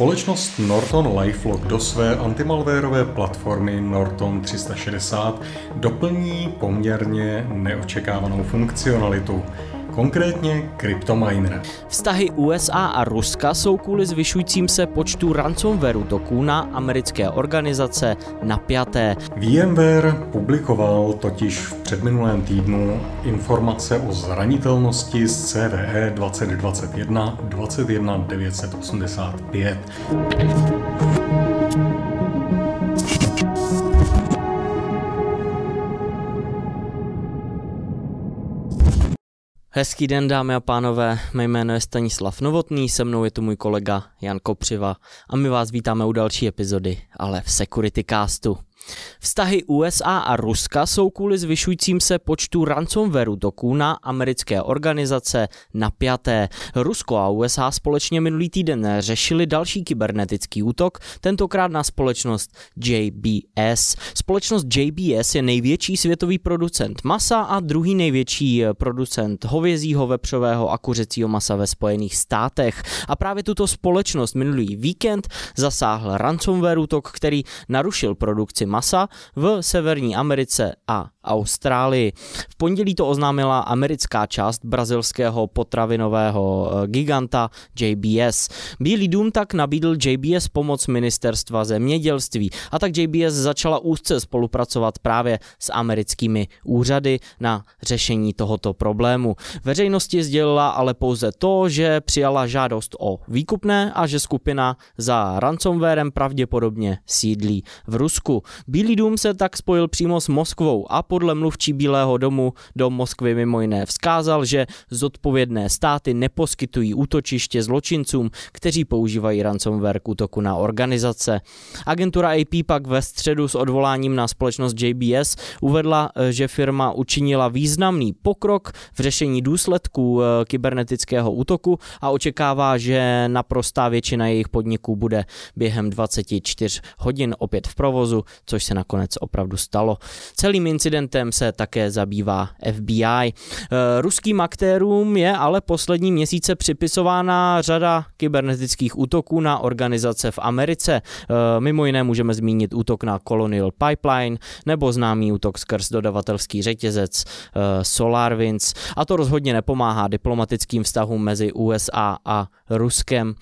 Společnost Norton LifeLock do své antimalvérové platformy Norton 360 doplní poměrně neočekávanou funkcionalitu konkrétně CryptoMiner. Vztahy USA a Ruska jsou kvůli zvyšujícím se počtu ransomware útoků na americké organizace napjaté. VMware publikoval totiž v předminulém týdnu informace o zranitelnosti z CVE 2021 21985. Hezký den, dámy a pánové, mé jméno je Stanislav Novotný, se mnou je tu můj kolega Jan Kopřiva a my vás vítáme u další epizody, ale v Security Castu. Vztahy USA a Ruska jsou kvůli zvyšujícím se počtu ransomware útoků na americké organizace napjaté. Rusko a USA společně minulý týden řešili další kybernetický útok, tentokrát na společnost JBS. Společnost JBS je největší světový producent masa a druhý největší producent hovězího, vepřového a kuřecího masa ve Spojených státech. A právě tuto společnost minulý víkend zasáhl ransomware útok, který narušil produkci masa v Severní Americe a Austrálii. V pondělí to oznámila americká část brazilského potravinového eh, giganta JBS. Bílý dům tak nabídl JBS pomoc ministerstva zemědělství a tak JBS začala úzce spolupracovat právě s americkými úřady na řešení tohoto problému. Veřejnosti sdělila ale pouze to, že přijala žádost o výkupné a že skupina za ransomwarem pravděpodobně sídlí v Rusku. Bílý dům se tak spojil přímo s Moskvou a podle mluvčí Bílého domu do Moskvy mimo jiné vzkázal, že zodpovědné státy neposkytují útočiště zločincům, kteří používají ransomware k útoku na organizace. Agentura AP pak ve středu s odvoláním na společnost JBS uvedla, že firma učinila významný pokrok v řešení důsledků eh, kybernetického útoku a očekává, že naprostá většina jejich podniků bude během 24 hodin opět v provozu, což se nakonec opravdu stalo. Celým incidentem se také zabývá FBI. Eh, ruským aktérům je ale poslední měsíce připisována řada kybernetických útoků na organizace v Americe. Eh, mimo jiné můžeme zmínit útok na Colonial Pipeline nebo známý útok skrz dodavatelský řetězec eh, SolarWinds. A to rozhodně nepomáhá diplomatickým vztahům mezi USA a Ruskem.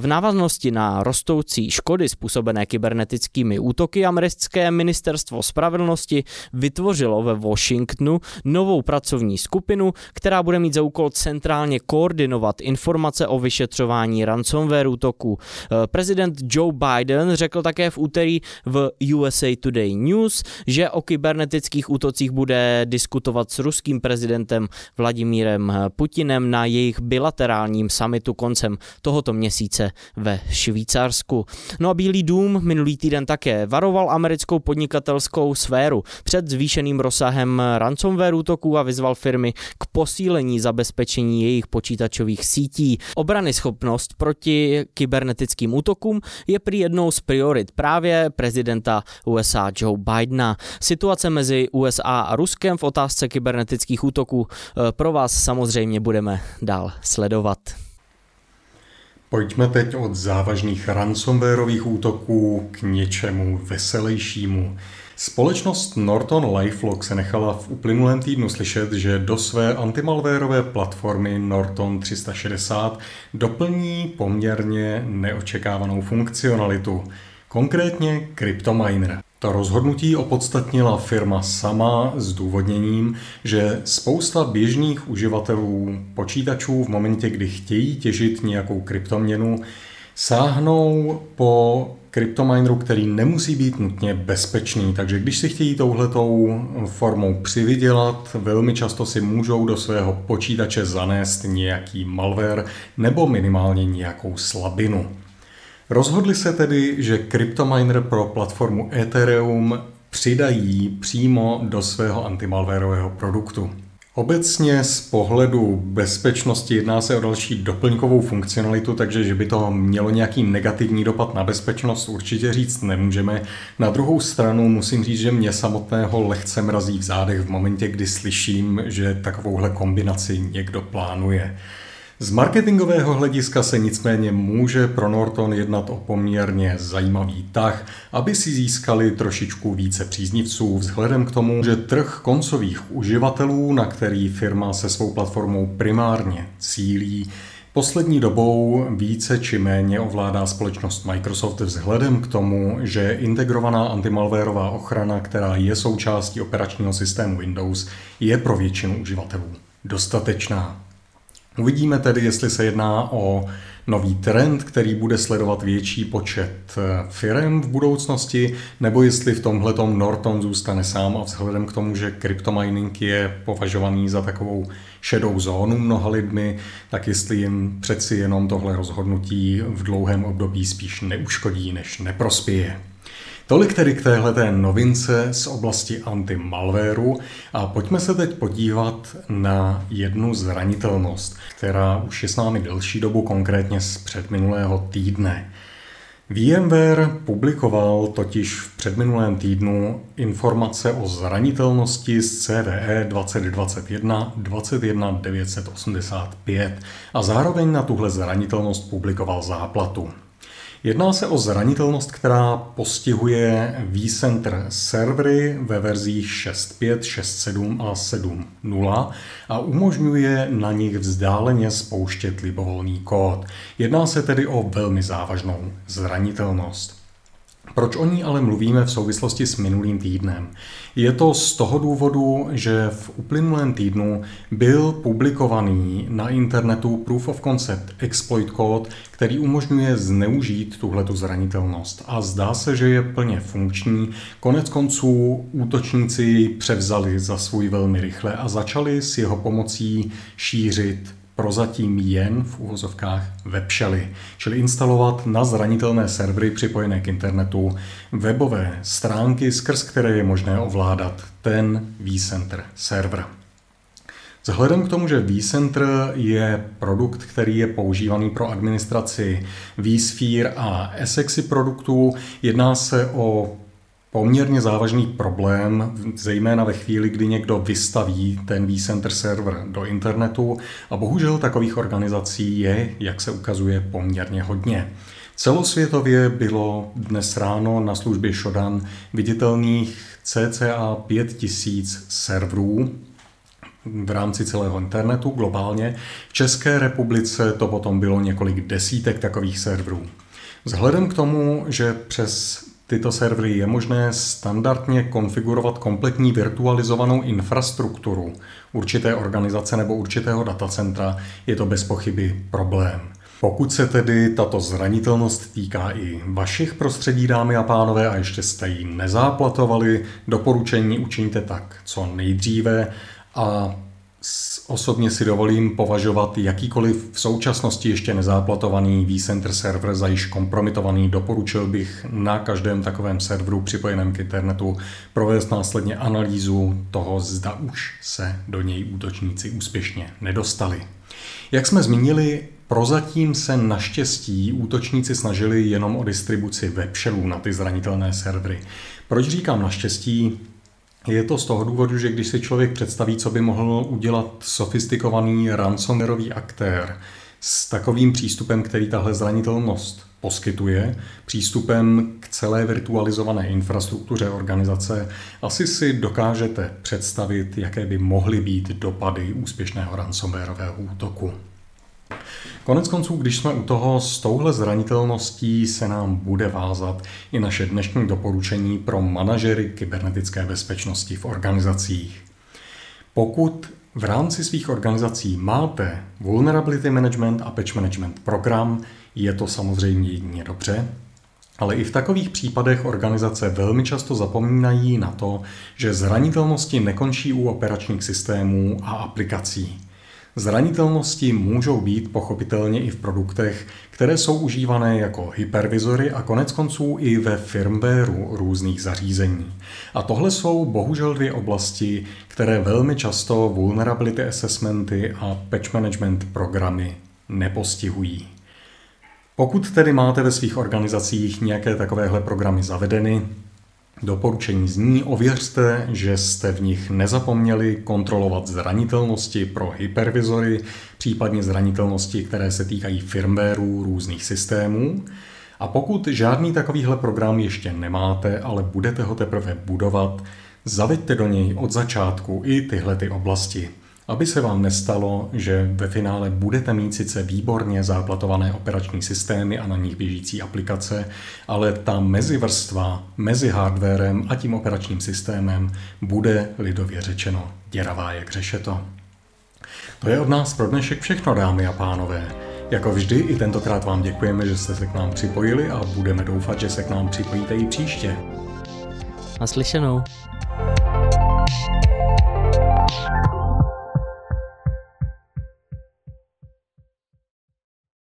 V návaznosti na rostoucí škody způsobené kybernetickými útoky americké ministerstvo spravedlnosti vytvořilo ve Washingtonu novou pracovní skupinu, která bude mít za úkol centrálně koordinovat informace o vyšetřování ransomware útoků. Eh, prezident Joe Biden řekl také v úterý v USA Today News, že o kybernetických útocích bude diskutovat s ruským prezidentem Vladimírem Putinem na jejich bilaterálním summitu koncem tohoto měsíce ve Švýcarsku. No a Bílý dům minulý týden také varoval americkou podnikatelskou sféru před zvýšeným rozsahem ransomware útoků a vyzval firmy k posílení zabezpečení jejich počítačových sítí. Obrany schopnost proti kybernetickým útokům je prý jednou z priorit právě prezidenta USA Joe Bidena. Situace mezi USA a Ruskem v otázce kybernetických útoků eh, pro vás samozřejmě budeme dál sledovat. Pojďme teď od závažných ransomwareových útoků k něčemu veselějšímu. Společnost Norton LifeLock se nechala v uplynulém týdnu slyšet, že do své antimalvérové platformy Norton 360 doplní poměrně neočekávanou funkcionalitu, konkrétně CryptoMiner. To rozhodnutí opodstatnila firma sama s důvodněním, že spousta běžných uživatelů počítačů v momentě, kdy chtějí těžit nějakou kryptoměnu, sáhnou po kryptomineru, který nemusí být nutně bezpečný. Takže když si chtějí touhletou formou přivydělat, velmi často si můžou do svého počítače zanést nějaký malware nebo minimálně nějakou slabinu. Rozhodli se tedy, že CryptoMiner pro platformu Ethereum přidají přímo do svého antimalwareového produktu. Obecně z pohledu bezpečnosti jedná se o další doplňkovou funkcionalitu, takže že by to mělo nějaký negativní dopad na bezpečnost určitě říct nemůžeme. Na druhou stranu musím říct, že mě samotného lehce mrazí v zádech v momentě, kdy slyším, že takovouhle kombinaci někdo plánuje. Z marketingového hlediska se nicméně může pro Norton jednat o poměrně zajímavý tah, aby si získali trošičku více příznivců vzhledem k tomu, že trh koncových uživatelů, na který firma se svou platformou primárně cílí, Poslední dobou více či méně ovládá společnost Microsoft vzhledem k tomu, že integrovaná antimalvérová ochrana, která je součástí operačního systému Windows, je pro většinu uživatelů dostatečná. Uvidíme tedy, jestli se jedná o nový trend, který bude sledovat větší počet eh, firm v budoucnosti, nebo jestli v tomhle Norton zůstane sám a vzhledem k tomu, že kryptomining je považovaný za takovou šedou zónu mnoha lidmi, tak jestli jim přeci jenom tohle rozhodnutí v dlouhém období spíš neuškodí, než neprospěje. Tolik tedy k téhleté novince z oblasti anti-malwareu a pojďme se teď podívat na jednu zranitelnost, která už je s námi delší dobu, konkrétně z předminulého týdne. VMware publikoval totiž v předminulém týdnu informace o zranitelnosti z CVE 2021 21985 a zároveň na tuhle zranitelnost publikoval záplatu. Jedná se o zranitelnost, která postihuje vCenter servery ve verzích 6.5, 6.7 a 7.0 a umožňuje na nich vzdáleně spouštět libovolný kód. Jedná se tedy o velmi závažnou zranitelnost. Proč o ní ale mluvíme v souvislosti s minulým týdnem? Je to z toho důvodu, že v uplynulém týdnu byl publikovaný na internetu Proof of Concept Exploit Code, který umožňuje zneužít tuhletu zranitelnost. A zdá se, že je plně funkční. Konec konců útočníci ji převzali za svůj velmi rychle a začali s jeho pomocí šířit prozatím jen v úvozovkách webshely, čili instalovat na zranitelné servery připojené k internetu webové stránky, skrz které je možné ovládat ten vCenter server. Vzhledem k tomu, že vCenter je produkt, který je používaný pro administraci vSphere a Essexy produktů, jedná se o poměrně závažný problém, zejména ve chvíli, kdy někdo vystaví ten vCenter server do internetu a bohužel takových organizací je, jak se ukazuje, poměrně hodně. Celosvětově bylo dnes ráno na službě Shodan viditelných cca 5000 serverů, v rámci celého internetu globálně. V České republice to potom bylo několik desítek takových serverů. Vzhledem k tomu, že přes tyto servery je možné standardně konfigurovat kompletní virtualizovanou infrastrukturu určité organizace nebo určitého datacentra, je to bez pochyby problém. Pokud se tedy tato zranitelnost týká i vašich prostředí, dámy a pánové, a ještě jste ji nezáplatovali, doporučení učiňte tak co nejdříve a Osobně si dovolím považovat jakýkoliv v současnosti ještě nezáplatovaný vCenter server za již kompromitovaný. Doporučil bych na každém takovém serveru připojeném k internetu provést následně analýzu toho, zda už se do něj útočníci úspěšně nedostali. Jak jsme zmínili, prozatím se naštěstí útočníci snažili jenom o distribuci webshellů na ty zranitelné servery. Proč říkám naštěstí? Je to z toho důvodu, že když si člověk představí, co by mohl udělat sofistikovaný ransomwareový aktér s takovým přístupem, který tahle zranitelnost poskytuje, přístupem k celé virtualizované infrastruktuře organizace, asi si dokážete představit, jaké by mohly být dopady úspěšného ransomwareového útoku. Konec konců, když jsme u toho, s touhle zranitelností se nám bude vázat i naše dnešní doporučení pro manažery kybernetické bezpečnosti v organizacích. Pokud v rámci svých organizací máte Vulnerability Management a Patch Management program, je to samozřejmě jedině dobře, ale i v takových případech organizace velmi často zapomínají na to, že zranitelnosti nekončí u operačních systémů a aplikací. Zranitelnosti můžou být pochopitelně i v produktech, které jsou užívané jako hypervizory a konec konců i ve firmwareu různých zařízení. A tohle jsou bohužel dvě oblasti, které velmi často vulnerability assessmenty a patch management programy nepostihují. Pokud tedy máte ve svých organizacích nějaké takovéhle programy zavedeny, Doporučení zní, ověřte, že jste v nich nezapomněli kontrolovat zranitelnosti pro hypervizory, případně zranitelnosti, které se týkají firmwareu různých systémů. A pokud žádný takovýhle program ještě nemáte, ale budete ho teprve budovat, zaveďte do něj od začátku i tyhle ty oblasti. Aby se vám nestalo, že ve finále budete mít sice výborně záplatované operační systémy a na nich běžící aplikace, ale ta mezivrstva mezi hardwarem a tím operačním systémem bude lidově řečeno děravá jak řešeto. To je od nás pro dnešek všechno, dámy a pánové. Jako vždy i tentokrát vám děkujeme, že jste se k nám připojili a budeme doufat, že se k nám připojíte i příště. Naslyšenou.